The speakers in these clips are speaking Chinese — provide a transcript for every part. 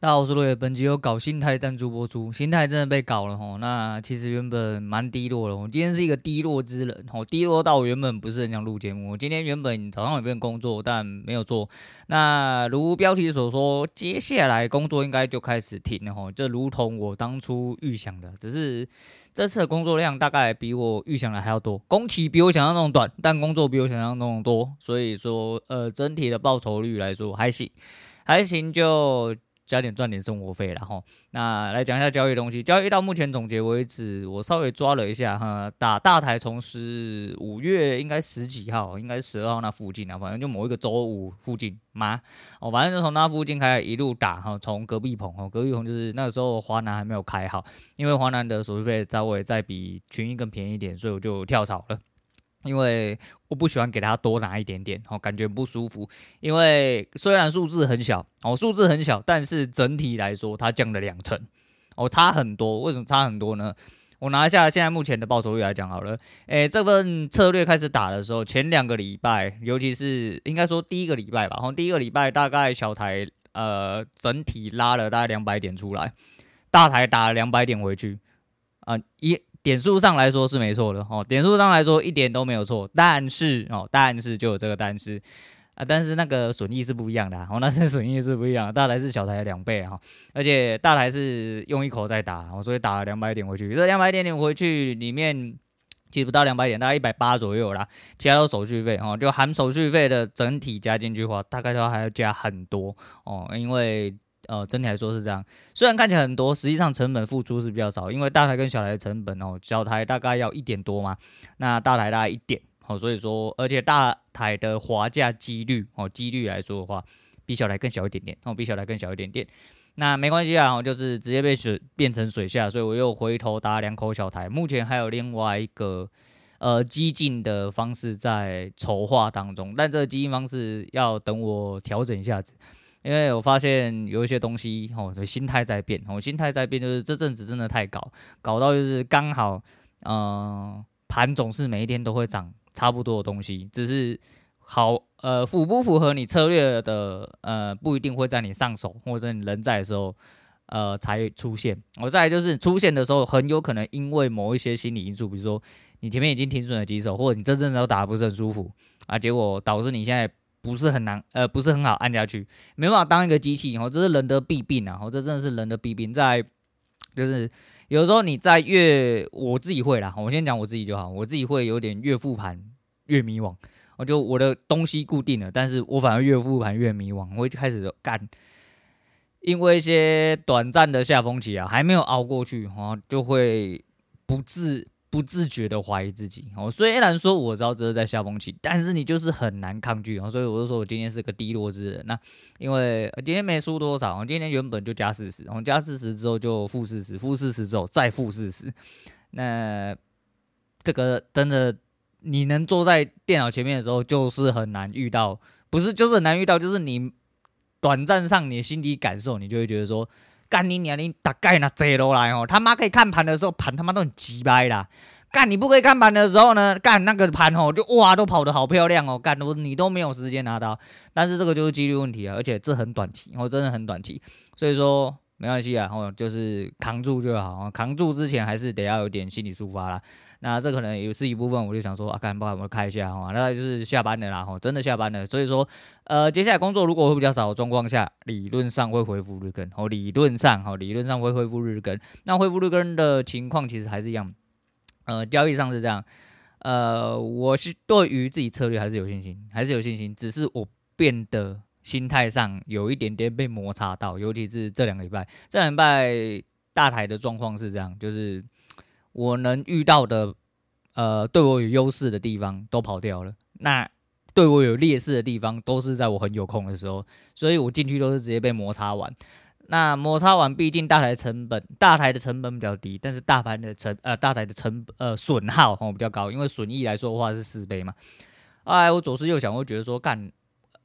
大家好，我是罗野，本集由搞心态赞助播出，心态真的被搞了吼。那其实原本蛮低落的，我今天是一个低落之人吼，低落到我原本不是很想录节目。我今天原本早上有份工作，但没有做。那如标题所说，接下来工作应该就开始停了吼，这如同我当初预想的，只是这次的工作量大概比我预想的还要多，工期比我想象中短，但工作比我想象中多，所以说呃整体的报酬率来说还行，还行就。加点赚点生活费，然后那来讲一下交易东西。交易到目前总结为止，我稍微抓了一下哈，打大台从十五月应该十几号，应该十二号那附近啊，反正就某一个周五附近嘛。哦，反正就从那附近开始一路打哈，从隔壁棚哦，隔壁棚就是那个时候华南还没有开好，因为华南的手续费稍微再比群益更便宜一点，所以我就跳槽了。因为我不喜欢给他多拿一点点，哦，感觉不舒服。因为虽然数字很小，哦，数字很小，但是整体来说它降了两成，哦，差很多。为什么差很多呢？我拿一下现在目前的报酬率来讲好了。诶，这份策略开始打的时候，前两个礼拜，尤其是应该说第一个礼拜吧，然后第一个礼拜大概小台呃整体拉了大概两百点出来，大台打了两百点回去，啊、一。点数上来说是没错的哦，点数上来说一点都没有错，但是哦，但是就有这个但是啊，但是那个损益是不一样的啊哦，那是 损益是不一样的，大台是小台的两倍哈，而且大台是用一口在打，所以打了两百点回去，这两百点点回去里面其实不到两百点，大概一百八左右啦，其他都手续费哦，就含手续费的整体加进去的话，大概都还要加很多哦，因为。呃，整体来说是这样，虽然看起来很多，实际上成本付出是比较少，因为大台跟小台的成本哦，小台大概要一点多嘛，那大台大概一点，哦，所以说，而且大台的滑价几率哦，几率来说的话，比小台更小一点点，哦，比小台更小一点点，那没关系啊，我就是直接被水变成水下，所以我又回头打两口小台，目前还有另外一个呃激进的方式在筹划当中，但这个激进方式要等我调整一下子。因为我发现有一些东西，哦，心态在变，哦，心态在变，就是这阵子真的太搞，搞到就是刚好，嗯、呃，盘总是每一天都会涨差不多的东西，只是好，呃，符不符合你策略的，呃，不一定会在你上手或者你人在的时候，呃，才出现。我再来就是出现的时候，很有可能因为某一些心理因素，比如说你前面已经停损了几手，或者你这阵子都打得不是很舒服啊，结果导致你现在。不是很难，呃，不是很好按下去，没办法当一个机器，哦，这是人的弊病啊，哦，这真的是人的弊病，在就是有时候你在越我自己会啦，我先讲我自己就好，我自己会有点越复盘越迷惘，我就我的东西固定了，但是我反而越复盘越迷惘，我就开始干，因为一些短暂的下风期啊，还没有熬过去，哦，就会不自。不自觉的怀疑自己哦，虽然说我知道这是在下风期，但是你就是很难抗拒哦，所以我就说我今天是个低落之人。那因为今天没输多少，我今天原本就加四十，然后加四十之后就负四十，负四十之后再负四十。那这个真的你能坐在电脑前面的时候，就是很难遇到，不是就是很难遇到，就是你短暂上你心理感受，你就会觉得说。干你娘！你大概那坐落来哦，他妈可以看盘的时候，盘他妈都很鸡掰啦。干你不可以看盘的时候呢，干那个盘哦，就哇都跑得好漂亮哦，干都你都没有时间拿到。但是这个就是几率问题啊，而且这很短期哦，真的很短期。所以说没关系啊，哦就是扛住就好，扛住之前还是得要有点心理抒发啦。那这可能也是一部分，我就想说啊，干不好，我们开一下哈，那就是下班了啦，哈，真的下班了。所以说，呃，接下来工作如果会比较少的状况下，理论上会恢复日更，哦，理论上，哈，理论上会恢复日更。那恢复日更的情况其实还是一样，呃，交易上是这样，呃，我是对于自己策略还是有信心，还是有信心，只是我变得心态上有一点点被摩擦到，尤其是这两个礼拜，这两个礼拜大台的状况是这样，就是。我能遇到的，呃，对我有优势的地方都跑掉了。那对我有劣势的地方，都是在我很有空的时候，所以我进去都是直接被摩擦完。那摩擦完，毕竟大台成本，大台的成本比较低，但是大盘的成，呃，大台的成，呃，损耗比较高，因为损益来说的话是四倍嘛。哎，我左思右想，我觉得说，干，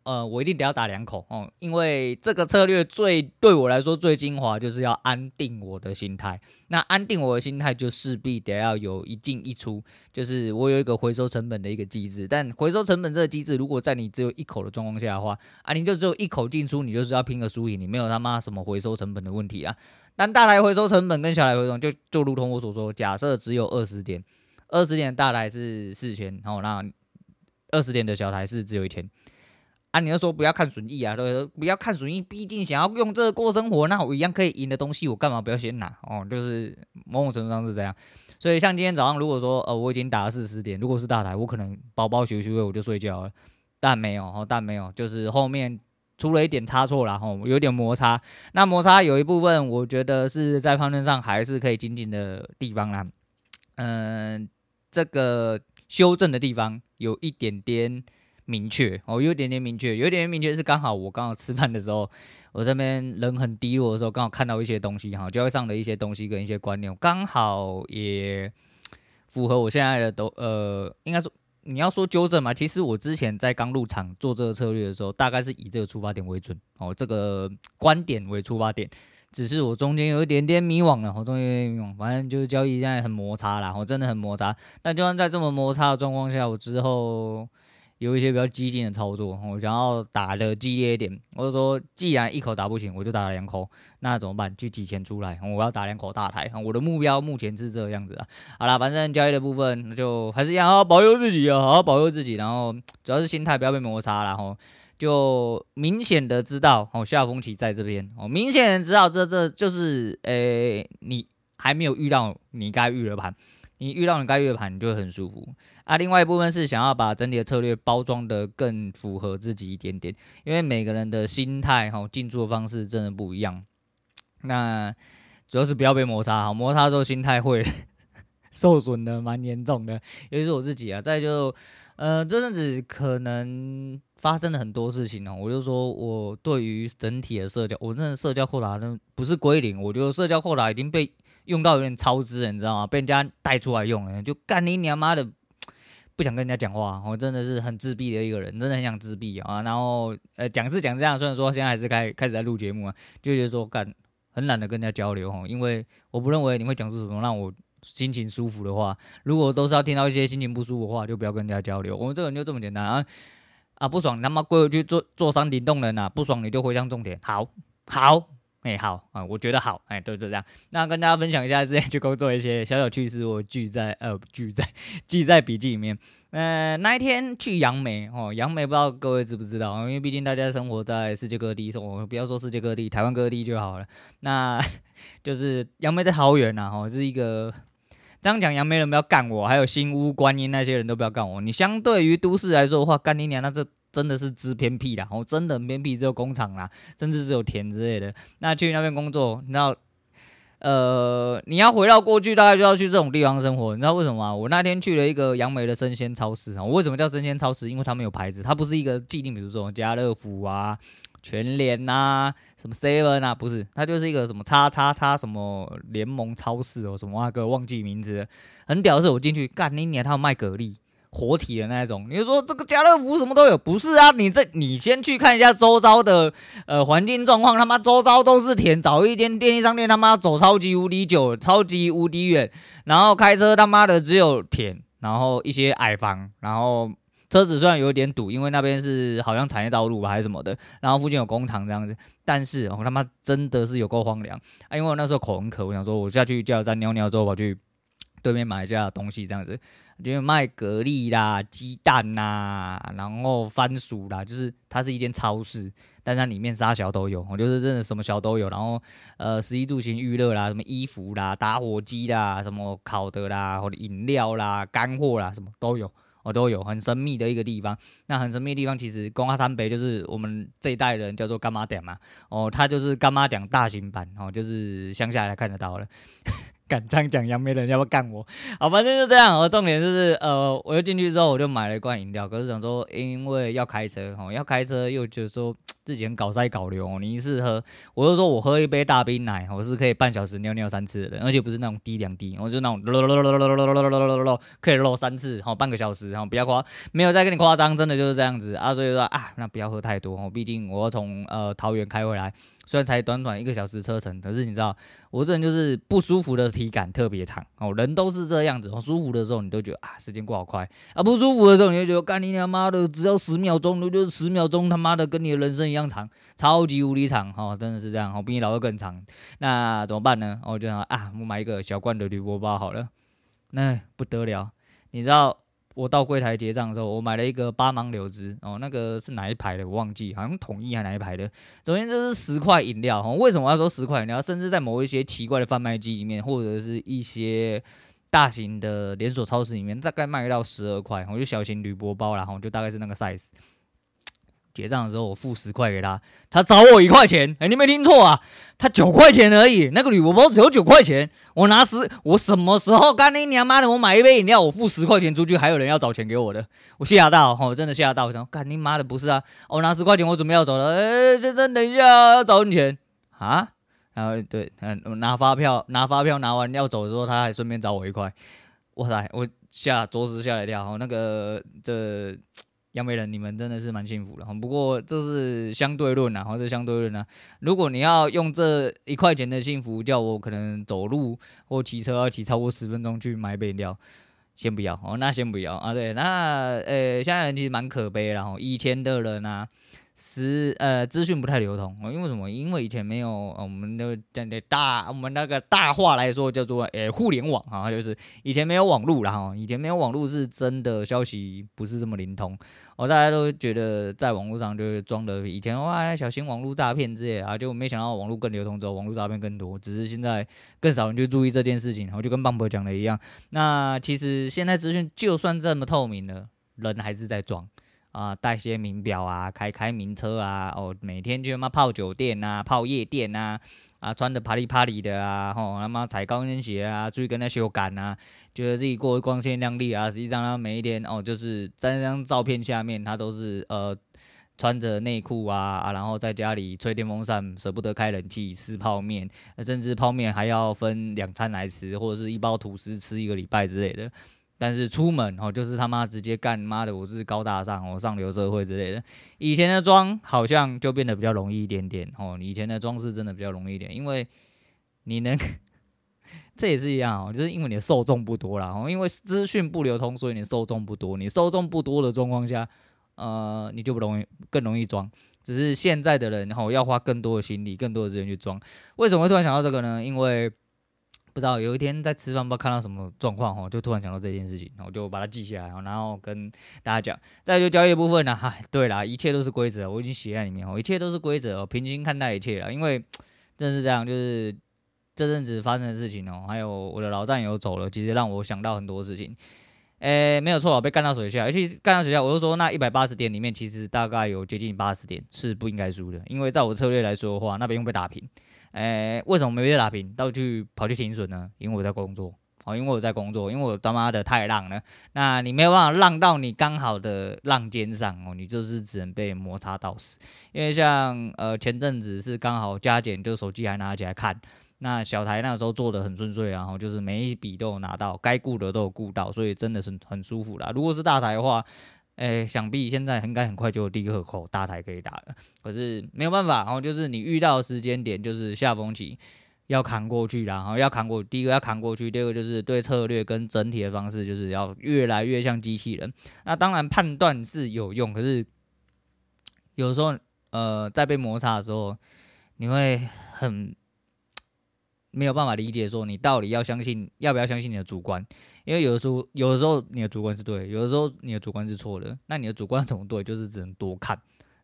呃，我一定得要打两口哦，因为这个策略最对我来说最精华，就是要安定我的心态。那安定我的心态，就势必得要有一进一出，就是我有一个回收成本的一个机制。但回收成本这个机制，如果在你只有一口的状况下的话，啊，你就只有一口进出，你就是要拼个输赢，你没有他妈什么回收成本的问题啊。但大台回收成本跟小台回收，就就如同我所说，假设只有二十点，二十点大台是四千，然后那二十点的小台是只有一千。啊，你要说不要看损益啊，对不？要看损益，毕竟想要用这个过生活，那我一样可以赢的东西，我干嘛不要先拿？哦，就是某种程度上是这样。所以像今天早上，如果说呃我已经打了四十点，如果是大台，我可能包包休息我就睡觉了。但没有，哦，但没有，就是后面出了一点差错啦，吼，有点摩擦。那摩擦有一部分，我觉得是在判断上还是可以精进的地方啦。嗯、呃，这个修正的地方有一点点。明确哦，有点点明确，有一点点明确是刚好我刚好吃饭的时候，我这边人很低落的时候，刚好看到一些东西哈，教会上的一些东西跟一些观念，刚好也符合我现在的都呃，应该说你要说纠正嘛，其实我之前在刚入场做这个策略的时候，大概是以这个出发点为准哦，这个观点为出发点，只是我中间有一点点迷惘了，我中间有点迷惘，反正就是交易现在很摩擦啦，我真的很摩擦，但就算在这么摩擦的状况下，我之后。有一些比较激进的操作，我想要打的激烈一点，我就说，既然一口打不行，我就打了两口，那怎么办？就挤钱出来，我要打两口大台，我的目标目前是这个样子啊。好啦，反正交易的部分就还是一样，好好保佑自己啊，好好保佑自己，然后主要是心态不要被摩擦，然后就明显的知道哦，下风期在这边哦，明显的知道这这就是诶、你还没有遇到你该遇的盘。你遇到你该遇的盘，你就会很舒服啊。另外一部分是想要把整体的策略包装得更符合自己一点点，因为每个人的心态哈，进驻的方式真的不一样。那主要是不要被摩擦哈，摩擦之后心态会 受损的蛮严重的。尤其是我自己啊，再就呃这阵子可能发生了很多事情哦。我就说我对于整体的社交，我那社交扣打呢不是归零，我觉得社交扣打已经被。用到有点超支，你知道吗？被人家带出来用了，就干你娘妈的！不想跟人家讲话，我真的是很自闭的一个人，真的很想自闭啊。然后呃，讲是讲这样，虽然说现在还是开开始在录节目啊，就觉得说干很懒得跟人家交流哈，因为我不认为你会讲出什么让我心情舒服的话。如果都是要听到一些心情不舒服的话，就不要跟人家交流。我们这个人就这么简单啊啊！不爽你他妈跪回去做做山顶洞人呐、不爽你就回向种田，好好。哎、好啊、我觉得好，哎、欸，对，就这样。那跟大家分享一下之前去工作一些小小趣事，我记在呃记在记在笔记里面。呃，那一天去杨梅哦，杨梅不知道各位知不知道，因为毕竟大家生活在世界各地，我不要说世界各地，台湾各地就好了。那 就是杨梅在桃园呐，哦，是一个这样讲，杨梅人不要干我，还有新屋观音那些人都不要干我。你相对于都市来说的话，干你娘，那这。真的是知偏僻啦，哦，真的很偏僻，只有工厂啦，甚至只有田之类的。那去那边工作，你知道，呃，你要回到过去，大概就要去这种地方生活。你知道为什么吗？我那天去了一个杨梅的生鲜超市啊。我为什么叫生鲜超市？因为它没有牌子，它不是一个既定，比如说家乐福啊、全联啊、什么 Seven 啊，不是，它就是一个什么叉叉叉什么联盟超市哦，什么那个忘记名字。很屌的是，我进去干你娘，他有卖蛤蜊。活体的那一种，你就说这个家乐福什么都有，不是啊？你这你先去看一下周遭的呃环境状况，他妈周遭都是田，找一间便利商店他妈走超级无敌久，超级无敌远，然后开车他妈的只有田，然后一些矮房，然后车子虽然有点堵，因为那边是好像产业道路吧还是什么的，然后附近有工厂这样子，但是我他妈真的是有够荒凉啊！因为我那时候口很渴，我想说我下去加油站尿尿之后跑去对面买一下东西这样子。就是卖蛤蜊啦、鸡蛋呐、啊，然后番薯啦，就是它是一间超市，但它里面啥小都有，我就是真的什么小都有。然后呃，十一住行娱乐啦，什么衣服啦、打火机啦、什么烤的啦，或者饮料啦、干货啦，什么都有，我都有。很神秘的一个地方。那很神秘的地方，其实公阿滩北就是我们这一代人叫做干妈店嘛。哦，它就是干妈店大型版，哦，就是乡下来看得到了。敢这样讲杨梅人要不要干我？好，反正就这样。我重点就是，呃，我又进去之后，我就买了一罐饮料。可是想说，因为要开车，哈，要开车又觉得说自己很搞塞搞流，你一次喝，我就说我喝一杯大冰奶，我是可以半小时尿尿三次的，而且不是那种滴两滴，我就那种可以漏三次，好半个小时，然后不要夸，没有再跟你夸张，真的就是这样子啊，所以说啊，那不要喝太多哦，毕竟我要从呃桃园开回来。虽然才短短一个小时车程，可是你知道，我这人就是不舒服的体感特别长哦。人都是这样子，哦舒服的时候你都觉得啊，时间过好快啊；不舒服的时候你就觉得，干你他妈的，只要十秒钟，那就是十秒钟，他妈的跟你的人生一样长，超级无敌长哦，真的是这样，哦，比你老的更长。那怎么办呢？我就想啊，我买一个小罐的铝箔包好了。那不得了，你知道？我到柜台结账的时候，我买了一个八芒柳枝哦，那个是哪一排的我忘记，好像统一还哪一排的。首先就是十块饮料哦，为什么要说十块饮料？甚至在某一些奇怪的贩卖机里面，或者是一些大型的连锁超市里面，大概卖到十二块，我就小型铝箔包，然后就大概是那个 size。结账的时候，我付十块给他，他找我一块钱。哎、你没听错啊，他九块钱而已。那个铝箔包只有九块钱，我拿十，我什么时候干你娘妈的？我买一杯饮料，我付十块钱出去，还有人要找钱给我的，我吓到，我真的吓到。我想，干你妈的，不是啊，我拿十块钱，我准备要走了。哎、先生，等一下，要找你钱啊？然后对，嗯，拿发票，拿发票，拿完要走的时候，他还顺便找我一块。哇塞，我吓，着实吓了一跳。那个这。杨梅人，你们真的是蛮幸福的。不过这是相对论啊，或者相对论啊。如果你要用这一块钱的幸福叫我可能走路或骑车要骑超过十分钟去买杯饮料，先不要哦，那先不要啊。对，那呃，现在人其实蛮可悲的哈。以前的人啊。是呃，资讯不太流通，因为什么？因为以前没有，我们的讲的大，我们那个大话来说叫做呃互联网啊，就是以前没有网络啦哈，以前没有网络是真的消息不是这么灵通，哦，大家都觉得在网络上就是装的以前哇小心网络诈骗之类啊，就没想到网络更流通之后，网络诈骗更多，只是现在更少人去注意这件事情，我就跟棒伯讲的一样，那其实现在资讯就算这么透明了，人还是在装。啊，带些名表啊，开开名车啊，哦，每天就他妈泡酒店、啊，泡夜店、啊，啊，穿的啪里啪里的啊，吼，他妈踩高跟鞋啊，出去跟他修改啊，觉得自己过得光鲜亮丽啊，实际上他每一天哦，就是在那张照片下面，他都是呃穿着内裤啊啊，然后在家里吹电风扇，舍不得开冷气，吃泡面，甚至泡面还要分两餐来吃，或者是一包吐司吃一个礼拜之类的。但是出门哦，就是他妈直接干妈的，我是高大上哦，上流社会之类的。以前的装好像就变得比较容易一点点哦，以前的装是真的比较容易一点，因为你能，这也是一样哦，就是因为你的受众不多啦哦，因为资讯不流通，所以你受众不多。你受众不多的状况下，呃，你就不容易更容易装。只是现在的人哦，要花更多的心力、更多的资源去装。为什么会突然想到这个呢？因为不知道有一天在吃饭，不知道看到什么状况哦，就突然想到这件事情，然后就把它记下来，然后跟大家讲。再就交易部分呢，嗨，对啦，一切都是规则，我已经写在里面哦，一切都是规则哦，平心看待一切了。因为真是这样，就是这阵子发生的事情哦，还有我的老战友走了，其实让我想到很多事情。诶，没有错，被干到水下，而且干到水下，我就说那一百八十点里面，其实大概有接近八十点是不应该输的，因为在我策略来说的话，那边又被打平。诶，为什么没有被打平，倒去跑去停损呢？因为我在工作，哦，因为我在工作，因为我他妈的太浪了。那你没有办法浪到你刚好的浪尖上哦，你就是只能被摩擦到死。因为像呃前阵子是刚好加减，就手机还拿起来看，那小台那时候做的很顺遂，然后就是每一笔都有拿到，该顾的都有顾到，所以真的是很舒服啦。如果是大台的话，诶、欸，想必现在应该很快就有第一个口大台可以打了，可是没有办法，然后就是你遇到的时间点就是下风期，要扛过去啦，然后要扛过，第一个要扛过去，第二个就是对策略跟整体的方式就是要越来越像机器人。那当然判断是有用，可是有时候呃在被摩擦的时候，你会很没有办法理解说你到底要相信要不要相信你的主观。因为有的时候，有的时候你的主观是对，有的时候你的主观是错的。那你的主观怎么对？就是只能多看，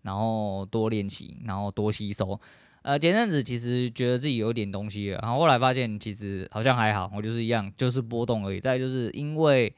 然后多练习，然后多吸收。呃，前阵子其实觉得自己有点东西了，然后后来发现其实好像还好，我就是一样，就是波动而已。再就是因为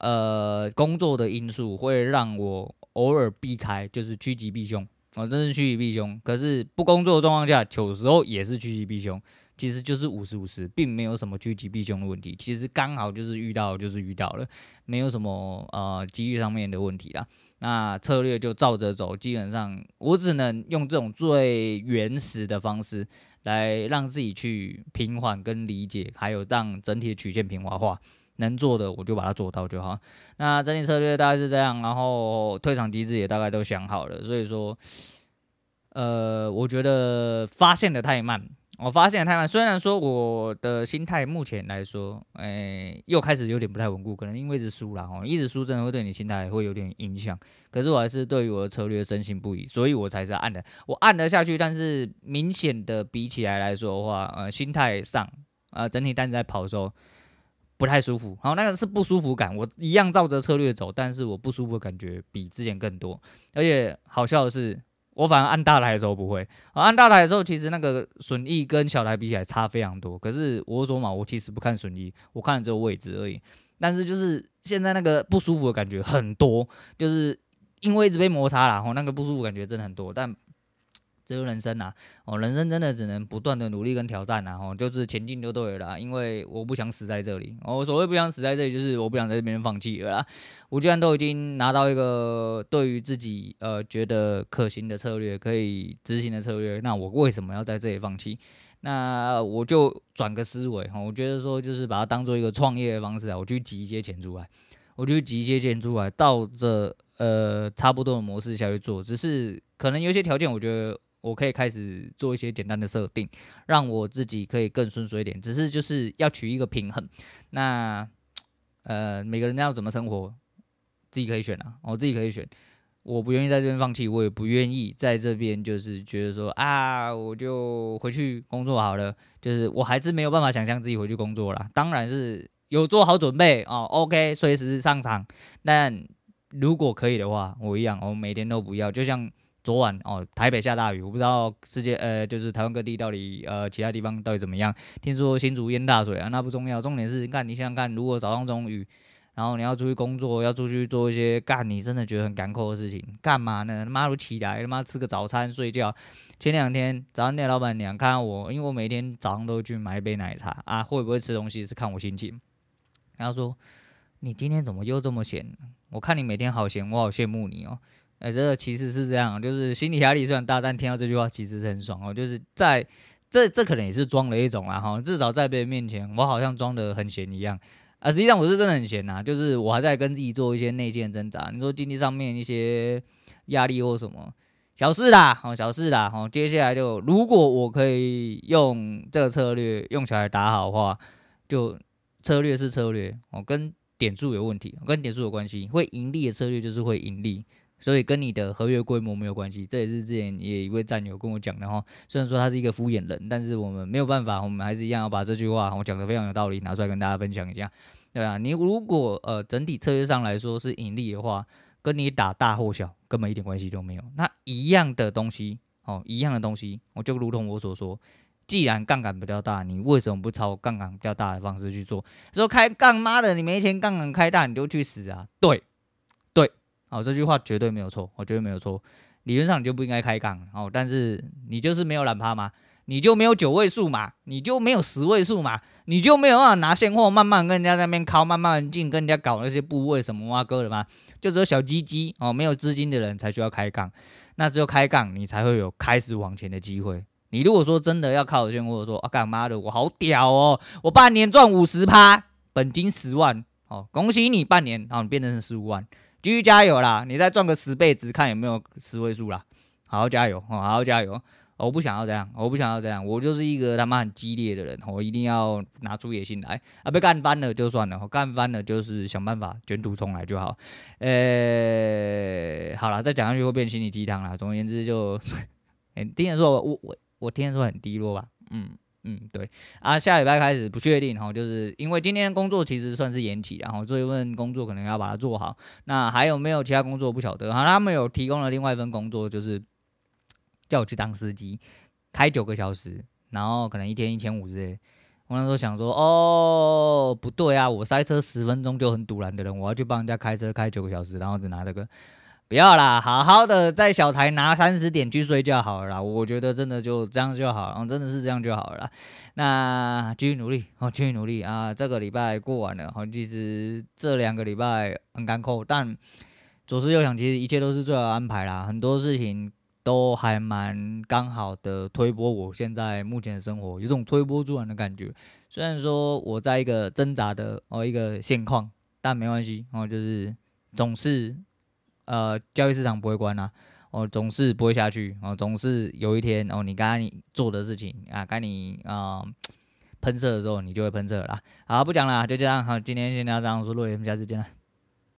呃工作的因素会让我偶尔避开，就是趋吉避凶，哦，真是趋吉避凶。可是不工作的状况下，有时候也是趋吉避凶。其实就是五十五十，并没有什么趋吉避凶的问题。其实刚好就是遇到，就是遇到了，没有什么呃机遇上面的问题啦。那策略就照着走，基本上我只能用这种最原始的方式来让自己去平缓跟理解，还有让整体的曲线平滑化。能做的我就把它做到就好。那整体策略大概是这样，然后退场机制也大概都想好了。所以说，呃，我觉得发现的太慢。我发现太慢，虽然说我的心态目前来说，哎、又开始有点不太稳固，可能因为一直输了哦，一直输真的会对你心态会有点影响。可是我还是对于我的策略深信不疑，所以我才是按的，我按得下去。但是明显的比起来来说的话，呃，心态上，呃，整体单子在跑的时候不太舒服。好，那个是不舒服感，我一样照着策略走，但是我不舒服的感觉比之前更多。而且好笑的是。我反而按大台的时候不会，啊按大台的时候其实那个损益跟小台比起来差非常多。可是我说嘛，我其实不看损益，我看这个位置而已。但是就是现在那个不舒服的感觉很多，就是因为一直被摩擦啦，吼，那个不舒服感觉真的很多，但。这是人生呐，哦，人生真的只能不断的努力跟挑战呐，哦，就是前进就对了，因为我不想死在这里，我所谓不想死在这里，就是我不想在这边放弃了啦。我既然都已经拿到一个对于自己呃觉得可行的策略，可以执行的策略，那我为什么要在这里放弃？那我就转个思维哈，我觉得说就是把它当做一个创业的方式啊，我去挤一些钱出来，我就挤一些钱出来，到这呃差不多的模式下去做，只是可能有些条件，我觉得。我可以开始做一些简单的设定，让我自己可以更顺遂一点。只是就是要取一个平衡。那呃，每个人要怎么生活，自己可以选啊。我自己可以选。我不愿意在这边放弃，我也不愿意在这边就是觉得说啊，我就回去工作好了。就是我还是没有办法想象自己回去工作啦。当然是有做好准备哦，OK，随时上场。但如果可以的话，我一样，我每天都不要，就像。昨晚哦，台北下大雨，我不知道世界呃，就是台湾各地到底呃，其他地方到底怎么样？听说新竹淹大水啊，那不重要，重点是干，你想想看，如果早上中雨，然后你要出去工作，要出去做一些干你真的觉得很赶扣的事情，干嘛呢？他妈都起来，他妈吃个早餐睡觉。前两天早上店老板娘看到我，因为我每天早上都去买一杯奶茶啊，会不会吃东西是看我心情。然后说你今天怎么又这么闲？我看你每天好闲，我好羡慕你哦。哎、欸，这个其实是这样，就是心理压力虽然大，但听到这句话其实是很爽哦。就是在这这可能也是装的一种啦哈，至少在别人面前，我好像装得很闲一样啊。实际上我是真的很闲呐，就是我还在跟自己做一些内建挣扎。你说经济上面一些压力或什么小事啦，好小事啦，好，接下来就如果我可以用这个策略用起来打好的话，就策略是策略哦，跟点数有问题，跟点数有关系，会盈利的策略就是会盈利。所以跟你的合约规模没有关系，这也是之前也一位战友跟我讲的哈。虽然说他是一个敷衍人，但是我们没有办法，我们还是一样要把这句话我讲的非常有道理拿出来跟大家分享一下，对啊，你如果呃整体策略上来说是盈利的话，跟你打大或小根本一点关系都没有。那一样的东西哦，一样的东西，我就如同我所说，既然杠杆比较大，你为什么不朝杠杆比较大的方式去做？说开杠妈的，你没钱杠杆开大，你就去死啊！对。哦，这句话绝对没有错，我绝对没有错。理论上你就不应该开杠哦，但是你就是没有懒趴嘛，你就没有九位数嘛，你就没有十位数嘛，你就没有办法拿现货慢慢跟人家在那边靠，慢慢进跟人家搞那些部位什么挖哥的嘛，就只有小鸡鸡哦，没有资金的人才需要开杠，那只有开杠你才会有开始往前的机会。你如果说真的要靠现货，说啊干妈的我好屌哦，我半年赚五十趴，本金十万，哦，恭喜你半年，哦你变成十五万。继续加油啦！你再赚个十倍值，看有没有十位数啦。好好加油，好好加油！我不想要这样，我不想要这样。我就是一个他妈很激烈的人，我一定要拿出野心来啊！被干翻了就算了，干翻了就是想办法卷土重来就好。呃、好了，再讲下去会变心灵鸡汤了。总而言之就，就、欸、听人说我我我听人说很低落吧？嗯。嗯，对啊，下礼拜开始不确定哈，就是因为今天工作其实算是延期，然后这一份工作可能要把它做好。那还有没有其他工作不晓得？哈，他们有提供了另外一份工作，就是叫我去当司机，开九个小时，然后可能一天一千五之类。我那时候想说，哦，不对啊，我塞车十分钟就很堵拦的人，我要去帮人家开车开九个小时，然后只拿这个。不要啦，好好的在小台拿三十点去睡觉好了啦。我觉得真的就这样就好了，真的是这样就好了。那继续努力，哦，继续努力啊！这个礼拜过完了，好，其实这两个礼拜很干扣，但左思右想，其实一切都是最好的安排啦。很多事情都还蛮刚好的推波我现在目前的生活，有种推波助澜的感觉。虽然说我在一个挣扎的哦一个现况，但没关系哦，就是总是呃交易市场不会关啊。哦，总是不会下去哦，总是有一天哦，你该你做的事情啊，该你啊喷射的时候，你就会喷射了啦。好，不讲了，就这样。好，今天先聊到这样，我说洛爷，我们下次见了。